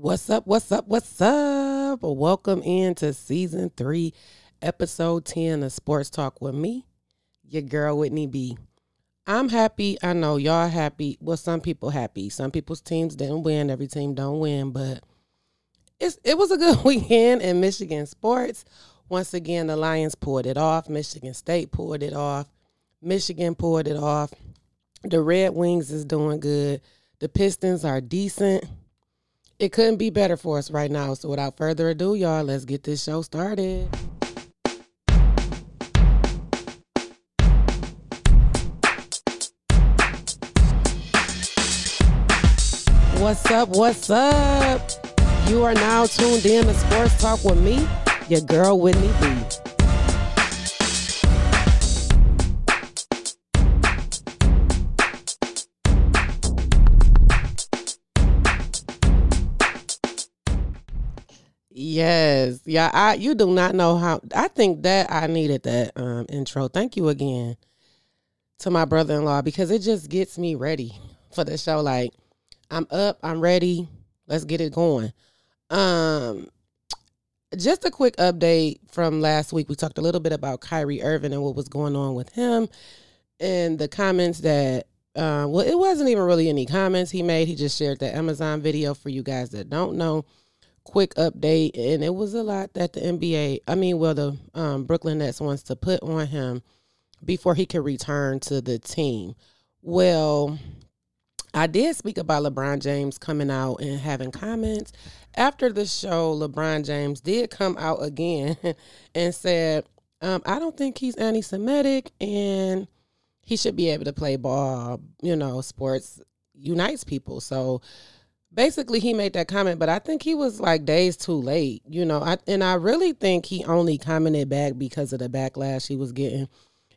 What's up? What's up? What's up? Welcome into season three, episode 10 of Sports Talk with me, your girl Whitney B. I'm happy. I know y'all happy. Well, some people happy. Some people's teams didn't win. Every team don't win, but it's it was a good weekend in Michigan sports. Once again, the Lions pulled it off. Michigan State pulled it off. Michigan pulled it off. The Red Wings is doing good. The Pistons are decent. It couldn't be better for us right now. So without further ado, y'all, let's get this show started. What's up? What's up? You are now tuned in to Sports Talk with me, your girl Whitney B. Yes. Yeah, I you do not know how I think that I needed that um intro. Thank you again to my brother-in-law because it just gets me ready for the show like I'm up, I'm ready. Let's get it going. Um just a quick update from last week. We talked a little bit about Kyrie Irving and what was going on with him and the comments that uh, well, it wasn't even really any comments he made. He just shared the Amazon video for you guys that don't know quick update, and it was a lot that the NBA, I mean, well, the um, Brooklyn Nets wants to put on him before he can return to the team. Well, I did speak about LeBron James coming out and having comments. After the show, LeBron James did come out again and said, um, I don't think he's anti Semitic and he should be able to play ball. You know, sports unites people. So, basically he made that comment but i think he was like days too late you know I, and i really think he only commented back because of the backlash he was getting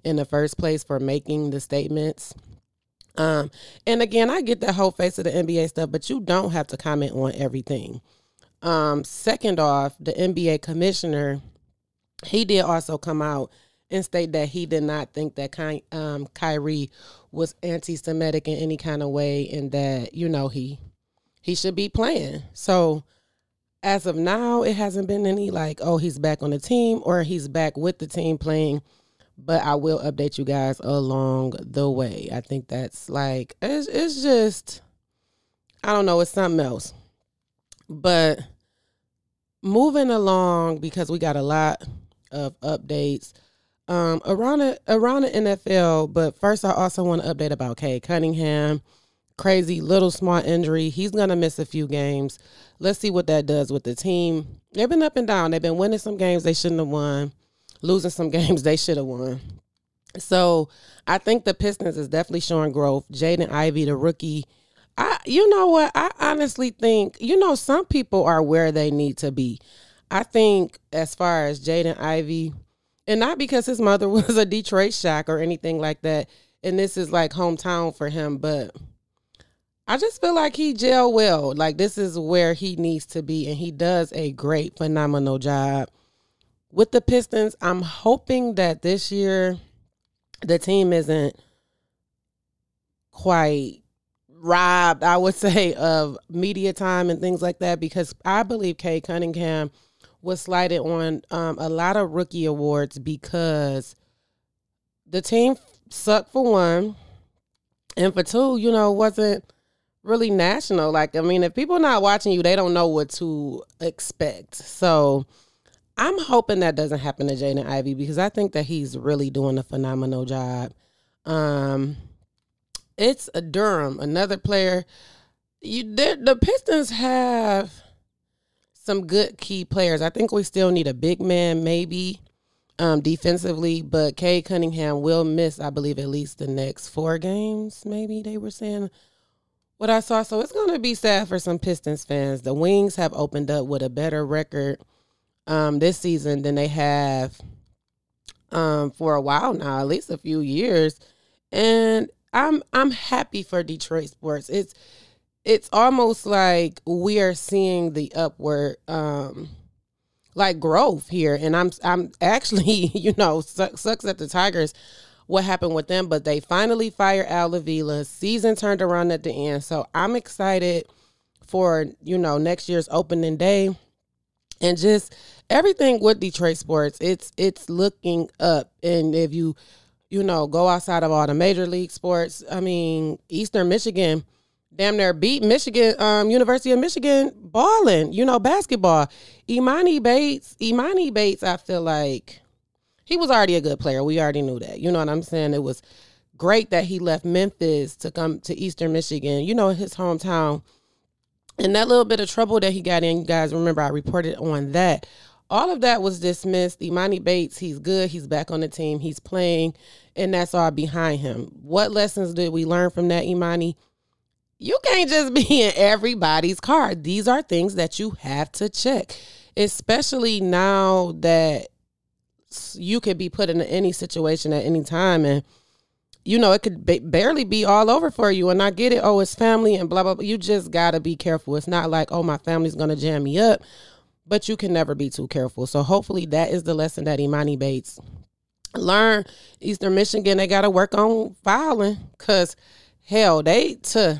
in the first place for making the statements. Um and again i get the whole face of the nba stuff but you don't have to comment on everything. Um second off the nba commissioner he did also come out and state that he did not think that Ky- um, Kyrie was anti-Semitic in any kind of way, and that you know he he should be playing. So as of now, it hasn't been any like, oh, he's back on the team or he's back with the team playing. But I will update you guys along the way. I think that's like it's it's just I don't know, it's something else. But moving along because we got a lot of updates um around around the NFL, but first I also want to update about Cade Cunningham crazy little small injury. He's gonna miss a few games. Let's see what that does with the team. They've been up and down. They've been winning some games they shouldn't have won, losing some games they should have won. So I think the Pistons is definitely showing growth. Jaden Ivey, the rookie. I you know what? I honestly think, you know, some people are where they need to be. I think as far as Jaden Ivey, and not because his mother was a Detroit Shock or anything like that, and this is like hometown for him, but I just feel like he gel well. Like this is where he needs to be, and he does a great, phenomenal job with the Pistons. I'm hoping that this year the team isn't quite robbed, I would say, of media time and things like that, because I believe Cade Cunningham was slighted on um, a lot of rookie awards because the team sucked for one, and for two, you know, wasn't really national. Like, I mean, if people not watching you, they don't know what to expect. So I'm hoping that doesn't happen to Jaden Ivey because I think that he's really doing a phenomenal job. Um, it's a Duren, another player. You the Pistons have some good key players. I think we still need a big man, maybe um, defensively, but Cade Cunningham will miss, I believe, at least the next four games. Maybe they were saying what I saw. So it's going to be sad for some Pistons fans. The Wings have opened up with a better record um, this season than they have um, for a while now, at least a few years. And I'm I'm happy for Detroit sports. It's it's almost like we are seeing the upward um like growth here and i'm i'm actually you know sucks, sucks at the tigers what happened with them, but they finally fired Al Avila. Season turned around at the end. So I'm excited for you know next year's opening day, and just everything with Detroit sports. It's it's looking up, and if you you know go outside of all the major league sports, I mean Eastern Michigan damn near beat Michigan, um, University of Michigan balling, you know, basketball. Emoni Bates, Emoni Bates, I feel like he was already a good player. We already knew that. You know what I'm saying? It was great that he left Memphis to come to Eastern Michigan, you know, his hometown. And that little bit of trouble that he got in, you guys remember I reported on that. All of that was dismissed. Emoni Bates, he's good. He's back on the team. He's playing, and that's all behind him. What lessons did we learn from that, Emoni? you can't just be in everybody's car. These are things that you have to check, especially now that you could be put in any situation at any time and you know it could ba- barely be all over for you and i get it oh it's family and blah blah blah you just gotta be careful it's not like oh my family's gonna jam me up but you can never be too careful so hopefully that is the lesson that emoni bates learn eastern michigan they gotta work on filing because hell they to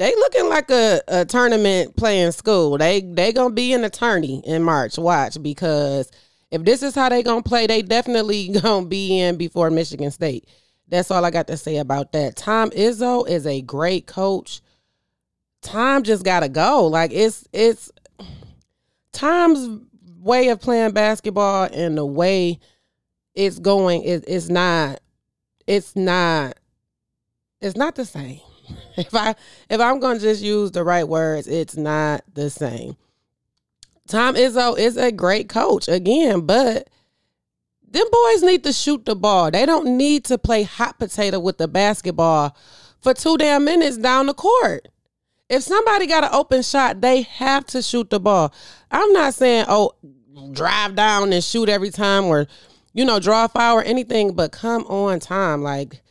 they looking like a, a tournament playing school. They they gonna be an attorney in March. Watch because if this is how they gonna play, they definitely gonna be in before Michigan State. That's all I got to say about that. Tom Izzo is a great coach. Tom just gotta go. Like it's it's Tom's way of playing basketball and the way it's going is it's not it's not it's not the same. if I if I'm gonna just use the right words, it's not the same. Tom Izzo is a great coach again, but them boys need to shoot the ball. They don't need to play hot potato with the basketball for two damn minutes down the court. If somebody got an open shot, they have to shoot the ball. I'm not saying, oh, drive down and shoot every time or, you know, draw a foul or anything, but come on time. Like,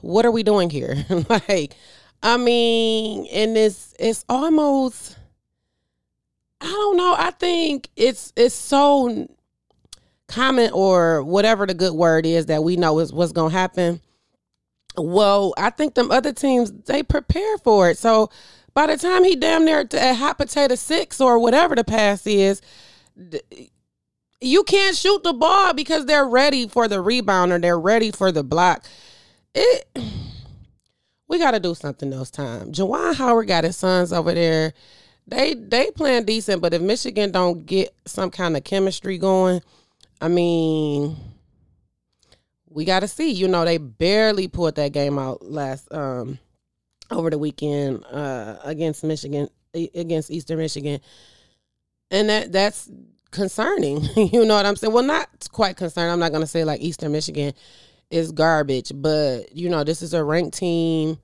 what are we doing here? like, I mean, and it's it's almost I don't know. I think it's it's so common or whatever the good word is that we know is what's gonna happen. Well, I think them other teams they prepare for it. So by the time he damn near at hot potato six or whatever the pass is, you can't shoot the ball because they're ready for the rebound or they're ready for the block it we got to do something those times. Juwan Howard got his sons over there. They they playing decent, but if Michigan don't get some kind of chemistry going, I mean, we got to see. You know, they barely pulled that game out last um over the weekend uh against Michigan against Eastern Michigan, and that that's concerning. you know what I'm saying? Well, not quite concerned. I'm not gonna say like Eastern Michigan is garbage. But you know, this is a ranked team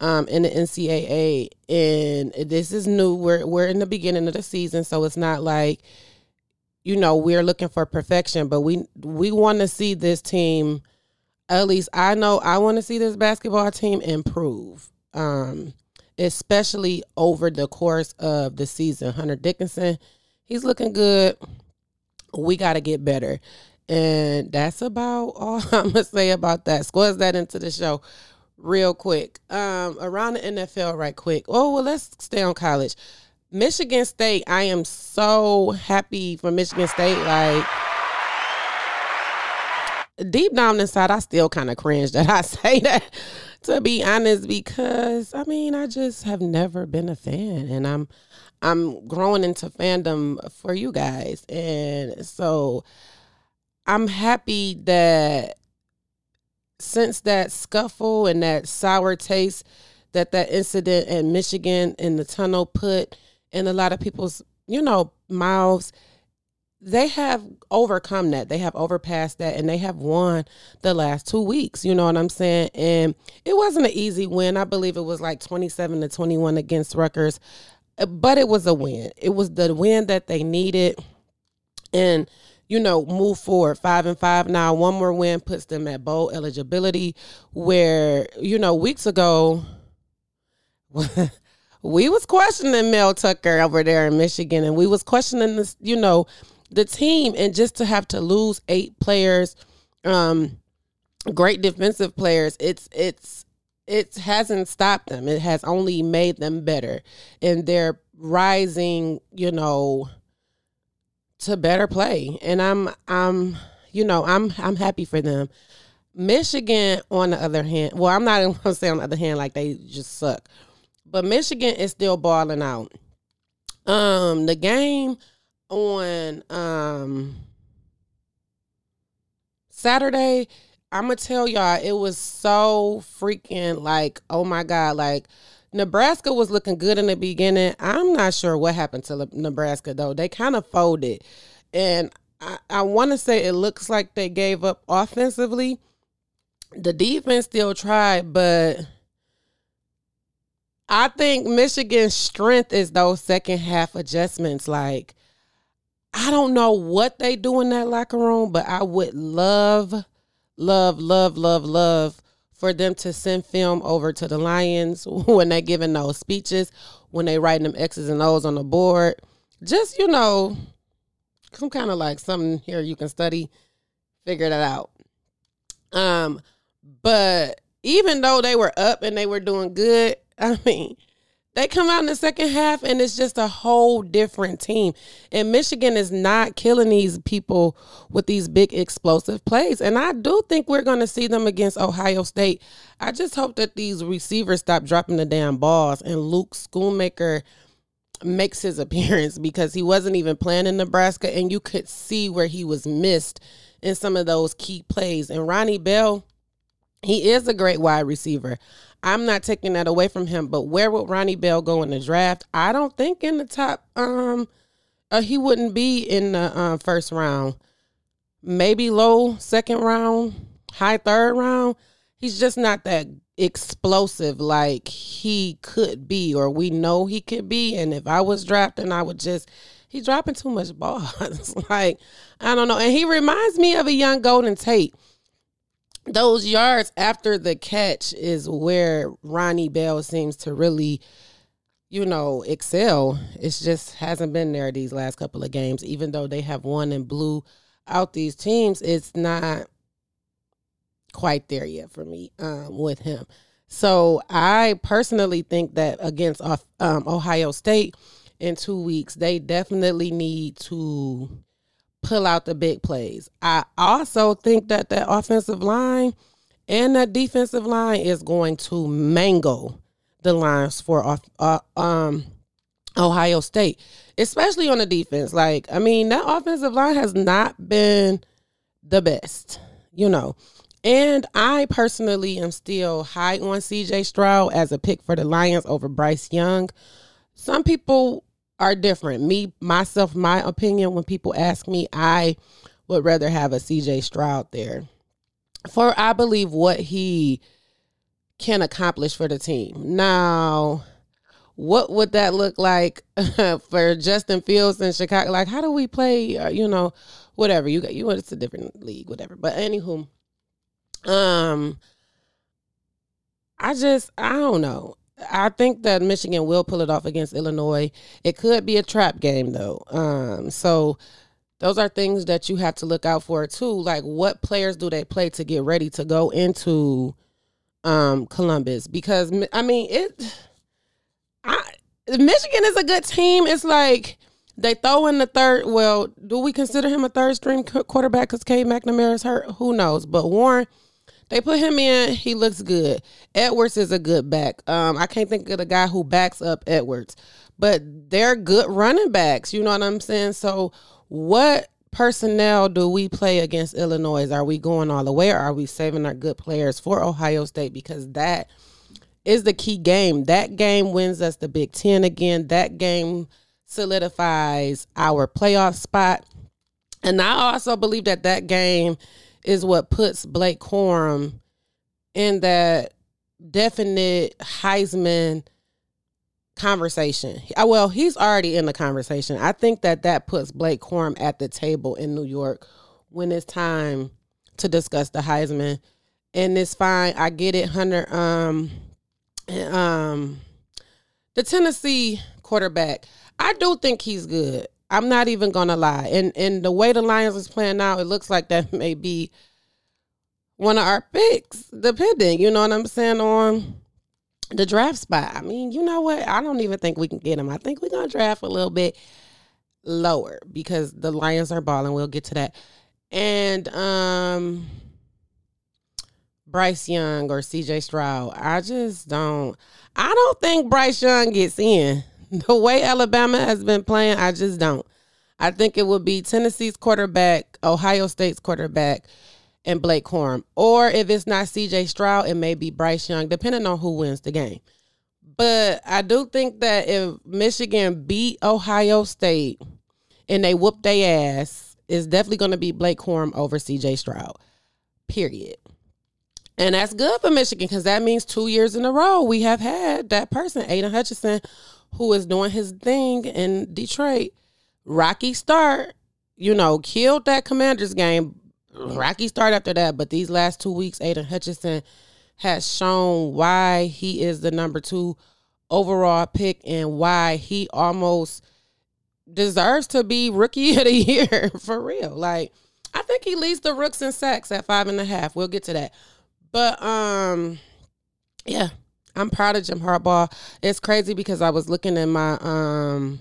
um, in the NCAA, and this is new. We're we're in the beginning of the season, so it's not like you know we're looking for perfection, but we we want to see this team. At least I know I want to see this basketball team improve, um, especially over the course of the season. Hunter Dickinson, he's looking good. We got to get better. And that's about all I'm gonna say about that. Squeeze that into the show real quick. Um, around the NFL, right quick. Oh well, let's stay on college. Michigan State. I am so happy for Michigan State. Like deep down inside, I still kind of cringe that I say that. To be honest, because I mean, I just have never been a fan, and I'm I'm growing into fandom for you guys, and so I'm happy that since that scuffle and that sour taste that that incident in Michigan in the tunnel put in a lot of people's, you know, mouths, they have overcome that. They have overpassed that and they have won the last two weeks. You know what I'm saying? And it wasn't an easy win. I believe it was like 27 to 21 against Rutgers, uh, but it was a win. It was the win that they needed. And you know, move forward five and five now. One more win puts them at bowl eligibility. Where you know weeks ago, we was questioning Mel Tucker over there in Michigan, and we was questioning this, you know, the team, and just to have to lose eight players, um, great defensive players. It's it's it hasn't stopped them. It has only made them better. And they're rising, you know, to better play. And I'm I'm you know, I'm I'm happy for them. Michigan, on the other hand, well, I'm not even gonna say on the other hand like they just suck. But Michigan is still balling out. Um, the game on um Saturday, I'm gonna tell y'all, it was so freaking like, oh my god, like Nebraska was looking good in the beginning. I'm not sure what happened to Nebraska though. They kind of folded, and I, I want to say it looks like they gave up offensively. The defense still tried, but I think Michigan's strength is those second half adjustments. Like, I don't know what they do in that locker room, but I would love, love, love, love, love for them to send film over to the Lions when they're giving those speeches, when they writing them X's and O's on the board. Just, you know, some kind of like something here you can study, figure that out. Um, but even though they were up and they were doing good, I mean, they come out in the second half and it's just a whole different team. And Michigan is not killing these people with these big explosive plays. And I do think we're going to see them against Ohio State. I just hope that these receivers stop dropping the damn balls and Luke Schoonmaker makes his appearance because he wasn't even playing in Nebraska and you could see where he was missed in some of those key plays. And Ronnie Bell, he is a great wide receiver. I'm not taking that away from him. But where would Ronnie Bell go in the draft? I don't think in the top. Um, uh, he wouldn't be in the uh, first round. Maybe low second round, high third round. He's just not that explosive like he could be, or we know he could be. And if I was drafting, I would just. He's dropping too much balls. like I don't know. And he reminds me of a young Golden Tate those yards after the catch is where Ronnie Bell seems to really, you know, excel. It's just hasn't been there these last couple of games, even though they have won and blew out these teams. It's not quite there yet for me um, with him. So I personally think that against um, Ohio State in two weeks, they definitely need to pull out the big plays. I also think that that offensive line and that defensive line is going to mangle the lines for uh, um, Ohio State, especially on the defense. Like, I mean, that offensive line has not been the best, you know. And I personally am still high on CJ Stroud as a pick for the Lions over Bryce Young. Some people are different. Me, myself, my opinion, when people ask me, I would rather have a CJ Stroud there. For I believe what he can accomplish for the team. Now, what would that look like for Justin Fields in Chicago? Like, how do we play? Uh, you know, whatever you got. You it's a different league, whatever. But anywho, um, I just I don't know. I think that Michigan will pull it off against Illinois. It could be a trap game though. Um, so those are things that you have to look out for too. Like what players do they play to get ready to go into um, Columbus? Because I mean it. I Michigan is a good team. It's like they throw in the third. Well, do we consider him a third string quarterback because Cade McNamara is hurt? Who knows? But Warren they put him in. He looks good. Edwards is a good back. Um, I can't think of the guy who backs up Edwards, but they're good running backs. You know what I'm saying? So, what personnel do we play against Illinois? Are we going all the way, or are we saving our good players for Ohio State? Because that is the key game. That game wins us the Big Ten again. That game solidifies our playoff spot. And I also believe that that game is what puts Blake Corum in that definite Heisman conversation. Well, he's already in the conversation. I think that that puts Blake Corum at the table in New York when it's time to discuss the Heisman. And it's fine. I get it. Hunter, um, um, the Tennessee quarterback. I do think he's good. I'm not even gonna lie. And and the way the Lions is playing now, it looks like that may be one of our picks, depending, you know what I'm saying, on the draft spot. I mean, you know what? I don't even think we can get him. I think we're gonna draft a little bit lower because the Lions are balling. We'll get to that. And um Bryce Young or CJ Stroud. I just don't I don't think Bryce Young gets in. The way Alabama has been playing, I just don't. I think it would be Tennessee's quarterback, Ohio State's quarterback, and Blake Corum. Or if it's not CJ Stroud, it may be Bryce Young, depending on who wins the game. But I do think that if Michigan beat Ohio State and they whoop their ass, it's definitely going to be Blake Corum over CJ Stroud. Period. And that's good for Michigan because that means two years in a row we have had that person, Aidan Hutchinson, who is doing his thing in Detroit. Rocky start, you know, killed that Commanders game. Rocky start after that, but these last two weeks, Aidan Hutchinson has shown why he is the number two overall pick and why he almost deserves to be rookie of the year for real. Like, I think he leads the rooks in sacks at five and a half. We'll get to that. But um, yeah, I'm proud of Jim Harbaugh. It's crazy because I was looking at my um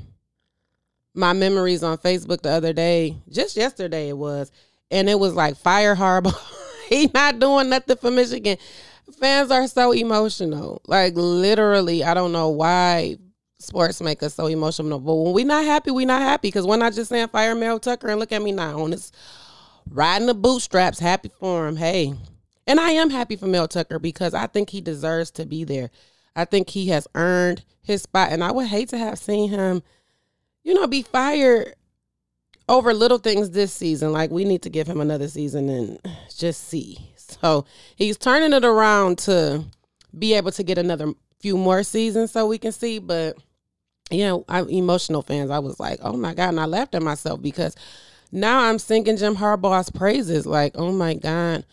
my memories on Facebook the other day, just yesterday it was, and it was like fire Harbaugh. he not doing nothing for Michigan. Fans are so emotional. Like literally, I don't know why sports make us so emotional. But when we not happy, we not happy. Cause we're not just saying fire Mel Tucker and look at me now on this riding the bootstraps, happy for him. Hey, and I am happy for Mel Tucker because I think he deserves to be there. I think he has earned his spot. And I would hate to have seen him, you know, be fired over little things this season. Like we need to give him another season and just see. So he's turning it around to be able to get another few more seasons so we can see. But you know, I'm emotional fans. I was like, oh my God. And I laughed at myself because now I'm singing Jim Harbaugh's praises. Like, oh my God.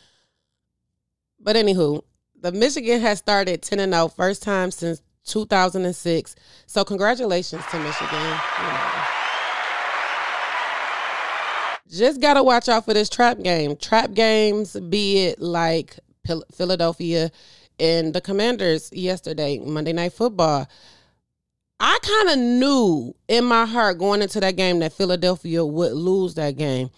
But anywho, the Michigan has started 10 and 0, first time since 2006. So congratulations to Michigan. Just gotta watch out for this trap game. Trap games, be it like Philadelphia and the Commanders yesterday, Monday Night Football. I kind of knew in my heart going into that game that Philadelphia would lose that game.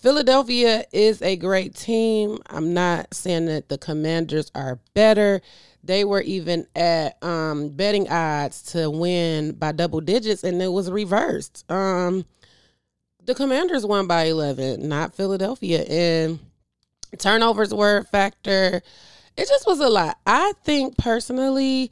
Philadelphia is a great team. I'm not saying that the Commanders are better. They were even at um, betting odds to win by double digits, and it was reversed. Um, the Commanders won by 11, not Philadelphia. And turnovers were a factor. It just was a lot. I think personally,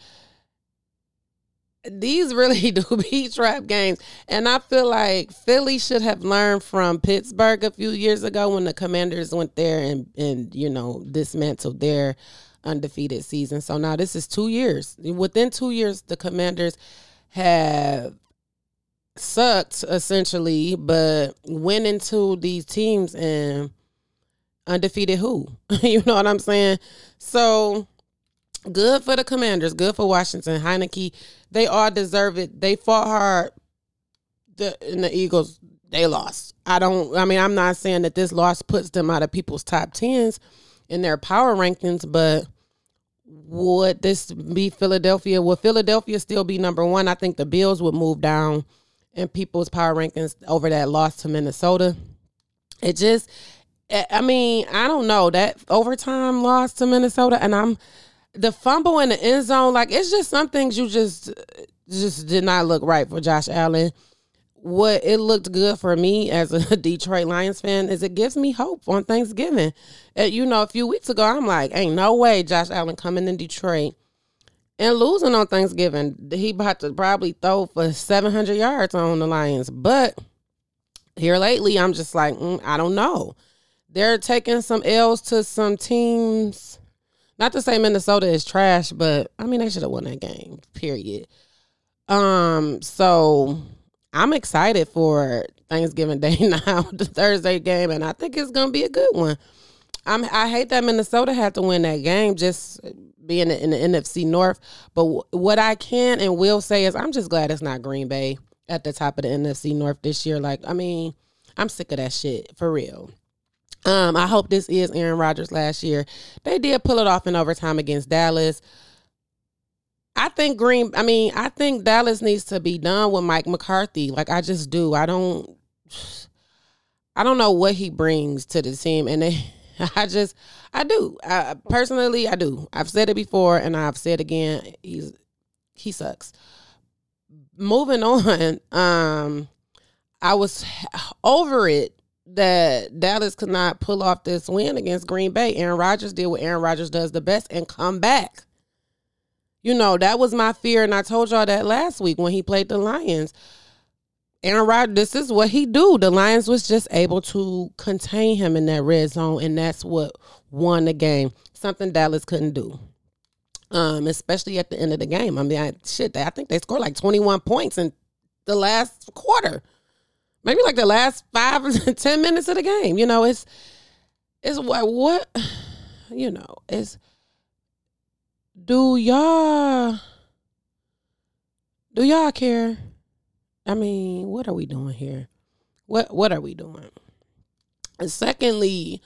these really do be trap games. And I feel like Philly should have learned from Pittsburgh a few years ago when the commanders went there and, and you know, dismantled their undefeated season. So now this is two years. Within two years, the commanders have sucked essentially, but went into these teams and undefeated who? you know what I'm saying? So good for the commanders, good for Washington, Heinicke they all deserve it. They fought hard. The and the Eagles they lost. I don't. I mean, I'm not saying that this loss puts them out of people's top tens in their power rankings, but would this be Philadelphia? Will Philadelphia still be number one? I think the Bills would move down in people's power rankings over that loss to Minnesota. It just, I mean, I don't know that overtime loss to Minnesota, and I'm the fumble in the end zone, like it's just some things you just just did not look right for Josh Allen. What it looked good for me as a Detroit Lions fan is it gives me hope on Thanksgiving. Uh, you know, a few weeks ago, I'm like, ain't no way Josh Allen coming in Detroit and losing on Thanksgiving. He about to probably throw for 700 yards on the Lions. But here lately, I'm just like, mm, I don't know. They're taking some L's to some teams not to say Minnesota is trash, but I mean they should have won that game. Period. Um, so I'm excited for Thanksgiving Day now, the Thursday game, and I think it's gonna be a good one. I'm I hate that Minnesota had to win that game, just being in the NFC North. But w- what I can and will say is I'm just glad it's not Green Bay at the top of the NFC North this year. Like, I mean, I'm sick of that shit for real. Um, I hope this is Aaron Rodgers last year. They did pull it off in overtime against Dallas. I think Green. I mean, I think Dallas needs to be done with Mike McCarthy. Like I just do. I don't. I don't know what he brings to the team, and they, I just, I do. I, personally, I do. I've said it before, and I've said again. He's he sucks. Moving on. Um, I was over it that Dallas could not pull off this win against Green Bay. Aaron Rodgers did what Aaron Rodgers does the best and come back. You know, that was my fear, and I told y'all that last week when he played the Lions. Aaron Rodgers, this is what he do. The Lions was just able to contain him in that red zone, and that's what won the game. Something Dallas couldn't do. Um, especially at the end of the game. I mean, I, shit, I think they scored like 21 points in the last quarter maybe like the last five or ten minutes of the game. You know, it's it's what what you know, it's do y'all do y'all care? I mean, what are we doing here? What what are we doing? And secondly,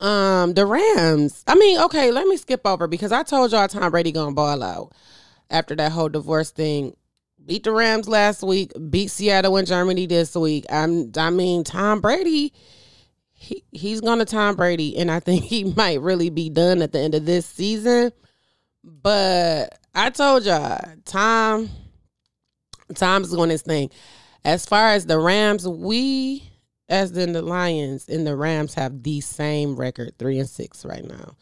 um, the Rams. I mean, okay, let me skip over because I told y'all Tom Brady gonna ball out after that whole divorce thing beat the Rams last week, beat Seattle and Germany this week. I'm, I mean, Tom Brady, he, he's to Tom Brady, and I think he might really be done at the end of this season. But I told y'all, Tom, Tom's doing his thing. As far as the Rams, we, as in the Lions and the Rams, have the same record, three and six right now.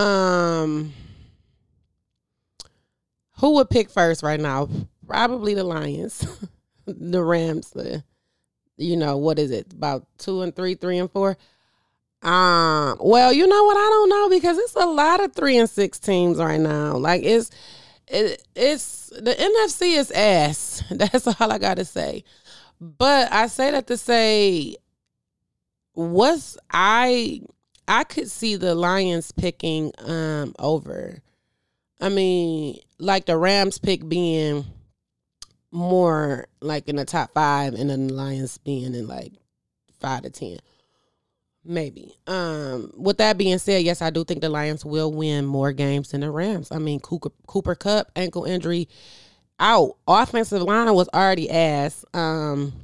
Um, who would pick first right now? Probably the Lions, the Rams. The, you know what is it? About two and three, three and four. Um. Well, you know what? I don't know because it's a lot of three and six teams right now. Like it's, it, it's the NFC is ass. That's all I got to say. But I say that to say, what's I I could see the Lions picking um over I mean, like the Rams pick being more like in the top five and then the Lions being in like five to ten. Maybe. Um, with that being said, yes, I do think the Lions will win more games than the Rams. I mean, Cooper, Cooper Kupp ankle injury out. Offensive line was already ass. Um,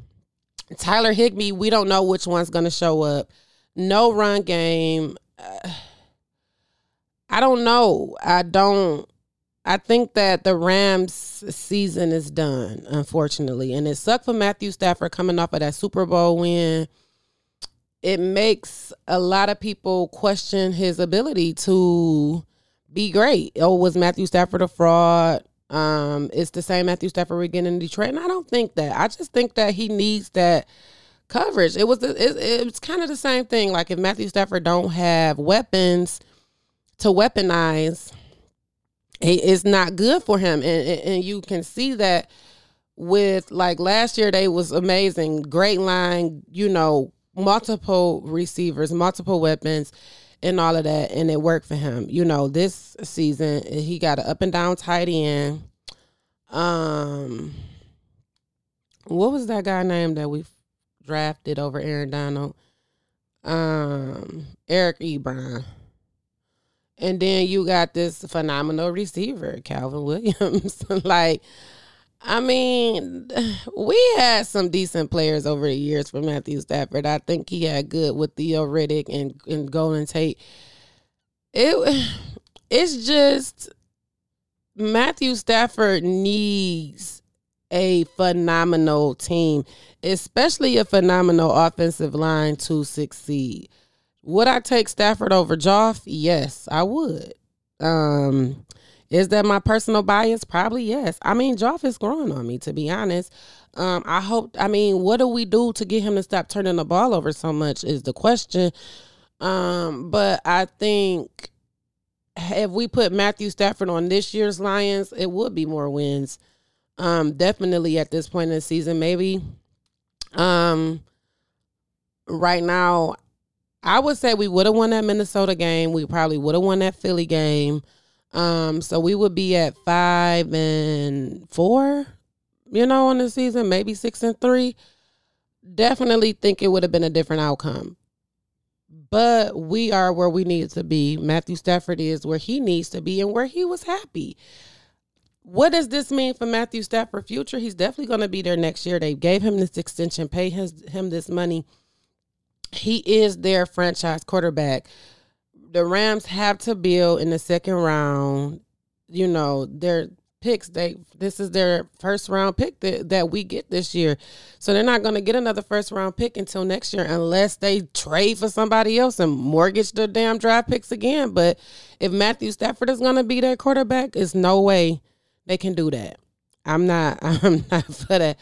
Tyler Higbee, we don't know which one's going to show up. No run game. Uh, I don't know. I don't. I think that the Rams season is done, unfortunately. And it sucked for Matthew Stafford coming off of that Super Bowl win. It makes a lot of people question his ability to be great. Oh, was Matthew Stafford a fraud? Um, it's the same Matthew Stafford we're getting in Detroit. And I don't think that. I just think that he needs that coverage. It was it, it's kind of the same thing. Like if Matthew Stafford don't have weapons to weaponize it's not good for him. And, and you can see that with like last year they was amazing. Great line you know multiple receivers multiple weapons and all of that and it worked for him. You know this season he got an up and down tight end. Um what was that guy name that we drafted over aaron donald? Um eric ebron and then you got this phenomenal receiver, Calvin Williams. like, I mean, we had some decent players over the years for Matthew Stafford. I think he had good with Theo Riddick and, and Golden Tate. It it's just Matthew Stafford needs a phenomenal team, especially a phenomenal offensive line to succeed. Would I take Stafford over Goff? Yes, I would. Um, is that my personal bias? Probably yes. I mean, Goff is growing on me, to be honest. Um, I hope. I mean, what do we do to get him to stop turning the ball over so much? Is the question. Um, but I think if we put Matthew Stafford on this year's Lions, it would be more wins. Um, definitely at this point in the season, maybe. Um, right now, I would say we would have won that Minnesota game. We probably would have won that Philly game. Um, so we would be at five and four, you know, on the season, maybe six and three. definitely think it would have been a different outcome. But we are where we need to be. Matthew Stafford is where he needs to be and where he was happy. What does this mean for Matthew Stafford future? He's definitely going to be there next year. They gave him this extension, pay his, him this money. He is their franchise quarterback. The Rams have to build in the second round. You know, they're picks. They this is their first round pick that, that we get this year. So they're not going to get another first round pick until next year unless they trade for somebody else and mortgage their damn draft picks again. But if Matthew Stafford is going to be their quarterback, there's no way they can do that. I'm not I'm not for that.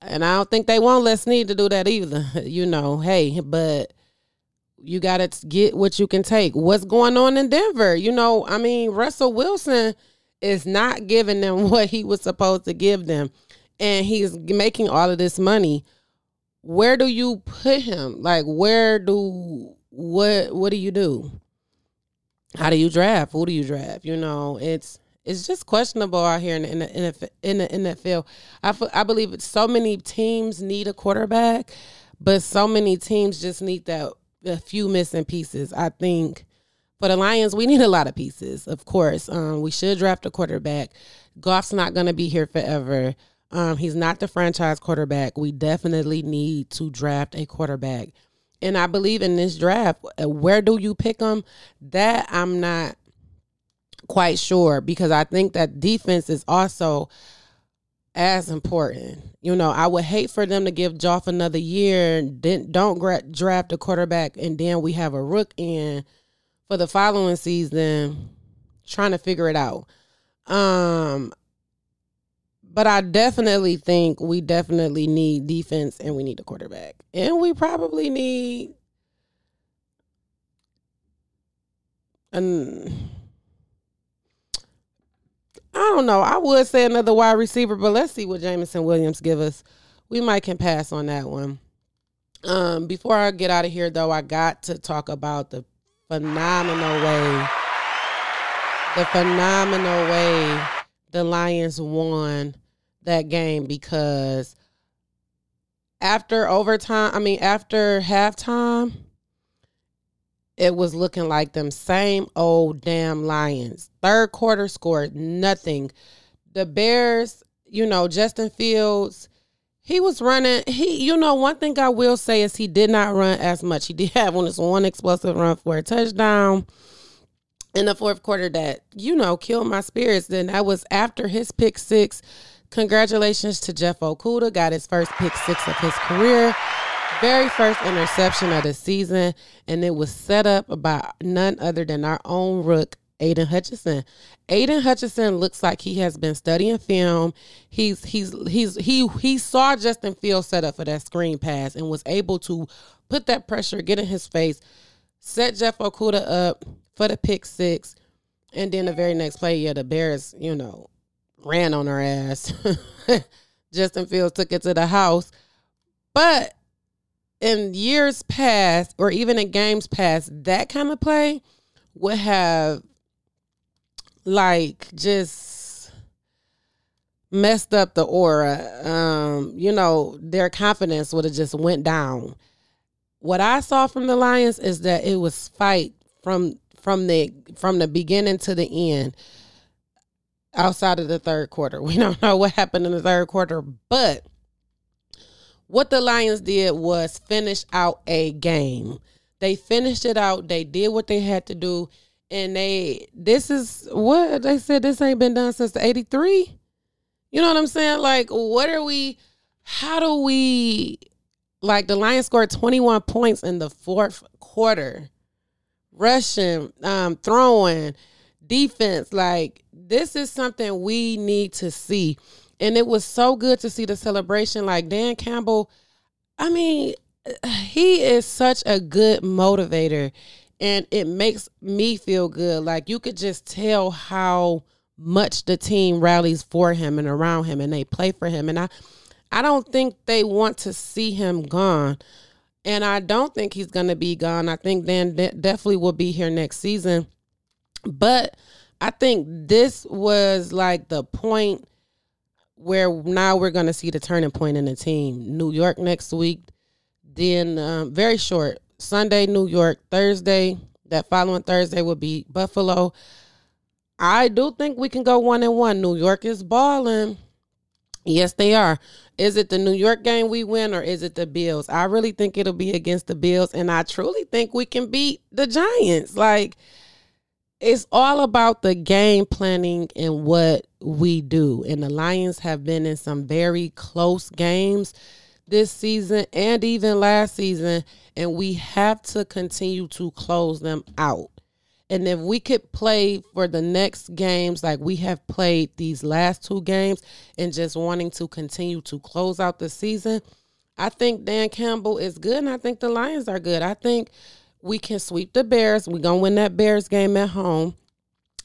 And I don't think they want Les Snead to do that either. You know, hey, but you got to get what you can take. What's going on in Denver? You know, I mean, Russell Wilson is not giving them what he was supposed to give them. And he's making all of this money. Where do you put him? Like where do what what do you do? How do you draft? Who do you draft? You know, it's it's just questionable out here in the, in the, in the, NFL. I, I believe so many teams need a quarterback, but so many teams just need that a few missing pieces. I think for the Lions, we need a lot of pieces, of course. Um, we should draft a quarterback. Goff's not going to be here forever. Um, he's not the franchise quarterback. We definitely need to draft a quarterback. And I believe in this draft, where do you pick them? That I'm not quite sure because I think that defense is also as important. You know, I would hate for them to give Goff another year, then don't gra- draft a quarterback, and then we have a rook in for the following season trying to figure it out. Um but I definitely think we definitely need defense and we need a quarterback. And we probably need an I don't know. I would say another wide receiver, but let's see what Jameson Williams give us. We might can pass on that one. Um, before I get out of here though, I got to talk about the phenomenal way, the phenomenal way the Lions won that game because after overtime, I mean, after halftime, it was looking like them same old damn Lions. Third quarter scored nothing. The Bears, you know, Justin Fields he was running. He, you know, one thing I will say is he did not run as much. He did have one, this one explosive run for a touchdown in the fourth quarter that you know killed my spirits. Then that was after his pick six. Congratulations to Jeff Okudah, got his first pick six of his career, very first interception of the season, and it was set up by none other than our own rook Aidan Hutchinson. Aidan Hutchinson looks like he has been studying film. He's he's he's he he saw Justin Fields set up for that screen pass and was able to put that pressure, get in his face, set Jeff Okudah up for the pick six, and then the very next play, yeah, the Bears, you know, ran on our ass. Justin Fields took it to the house, but in years past, or even in games past, that kind of play would have like just messed up the aura. Um, you know, their confidence would have just went down. What I saw from the Lions is that it was fight from from the from the beginning to the end. Outside of the third quarter, we don't know what happened in the third quarter, but what the Lions did was finish out a game. They finished it out. They did what they had to do. And they this is what they said this ain't been done since the 83 you know what i'm saying? Like what are we how do we like the lions scored 21 points in the fourth quarter. Rushing um throwing defense. Like this is something we need to see and it was so good to see the celebration like dan campbell i mean he is such a good motivator and it makes me feel good. Like you could just tell how much the team rallies for him and around him and they play for him and I I don't think they want to see him gone. And I don't think he's going to be gone. I think Dan de- definitely will be here next season. But I think this was like the point where now we're going to see the turning point in the team. New York next week, then um, very short Sunday, New York, Thursday. That following Thursday will be Buffalo. I do think we can go one and one. New York is balling. Yes, they are. Is it the New York game we win or is it the Bills? I really think it'll be against the Bills, and I truly think we can beat the Giants. Like, it's all about the game planning and what we do. And the Lions have been in some very close games this season and even last season, and we have to continue to close them out. And if we could play for the next games like we have played these last two games and just wanting to continue to close out the season, I think Dan Campbell is good and I think the Lions are good. I think we can sweep the Bears. We're going to win that Bears game at home.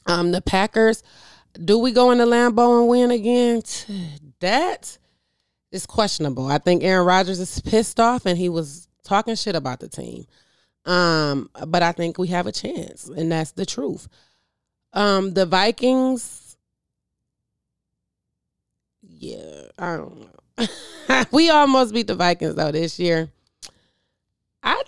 Um, the Packers, do we go into Lambeau and win again? That is questionable. I think Aaron Rodgers is pissed off and he was talking shit about the team. Um, but I think we have a chance, and that's the truth. Um, the Vikings, yeah, I don't know. we almost beat the Vikings though this year.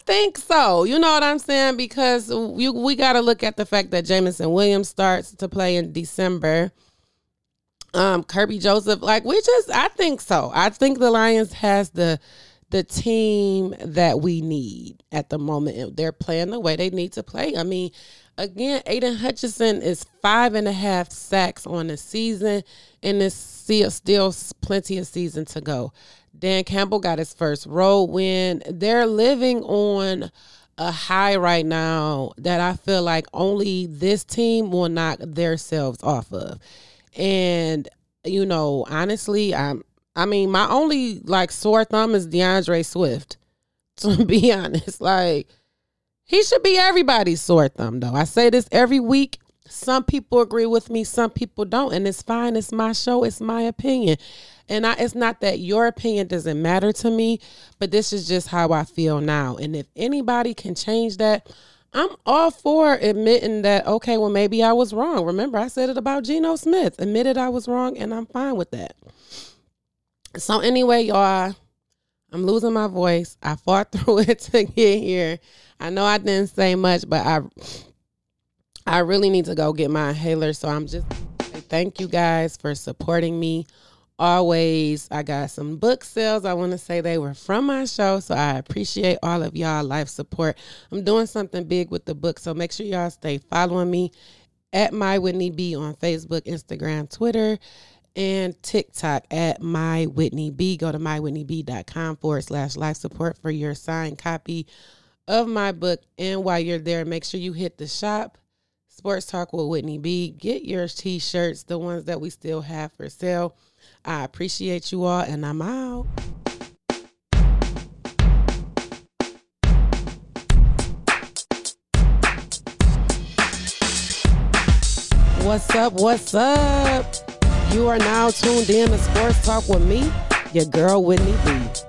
Think so. You know what I'm saying? Because we we got to look at the fact that Jameson Williams starts to play in December. Um, Kerby Joseph, like we just, I think so. I think the Lions has the the team that we need at the moment. They're playing the way they need to play. I mean, again, Aidan Hutchinson is five and a half sacks on the season, and there's still plenty of season to go. Dan Campbell got his first road win. They're living on a high right now that I feel like only this team will knock themselves off of. And you know, honestly, I'm I mean, my only like sore thumb is D'Andre Swift. To be honest, like he should be everybody's sore thumb, though. I say this every week. Some people agree with me, some people don't, and it's fine. It's my show. It's my opinion, and I, it's not that your opinion doesn't matter to me, but this is just how I feel now. And if anybody can change that, I'm all for admitting that. Okay, well maybe I was wrong. Remember, I said it about Geno Smith. Admitted I was wrong, and I'm fine with that. So anyway, y'all, I'm losing my voice. I fought through it to get here. I know I didn't say much, but I I really need to go get my inhaler. So I'm just thank you guys for supporting me. Always, I got some book sales. I want to say they were from my show, so I appreciate all of y'all life support. I'm doing something big with the book, so make sure y'all stay following me at my Whitney B on Facebook, Instagram, Twitter and TikTok at My Whitney B. Go to mywhitneyb.com forward slash life support for your signed copy of my book. And while you're there, make sure you hit the shop, Sports Talk with Whitney B. Get your t shirts, the ones that we still have for sale. I appreciate you all, and I'm out. What's up? What's up? You are now tuned in to Sports Talk with me, your girl Whitney B.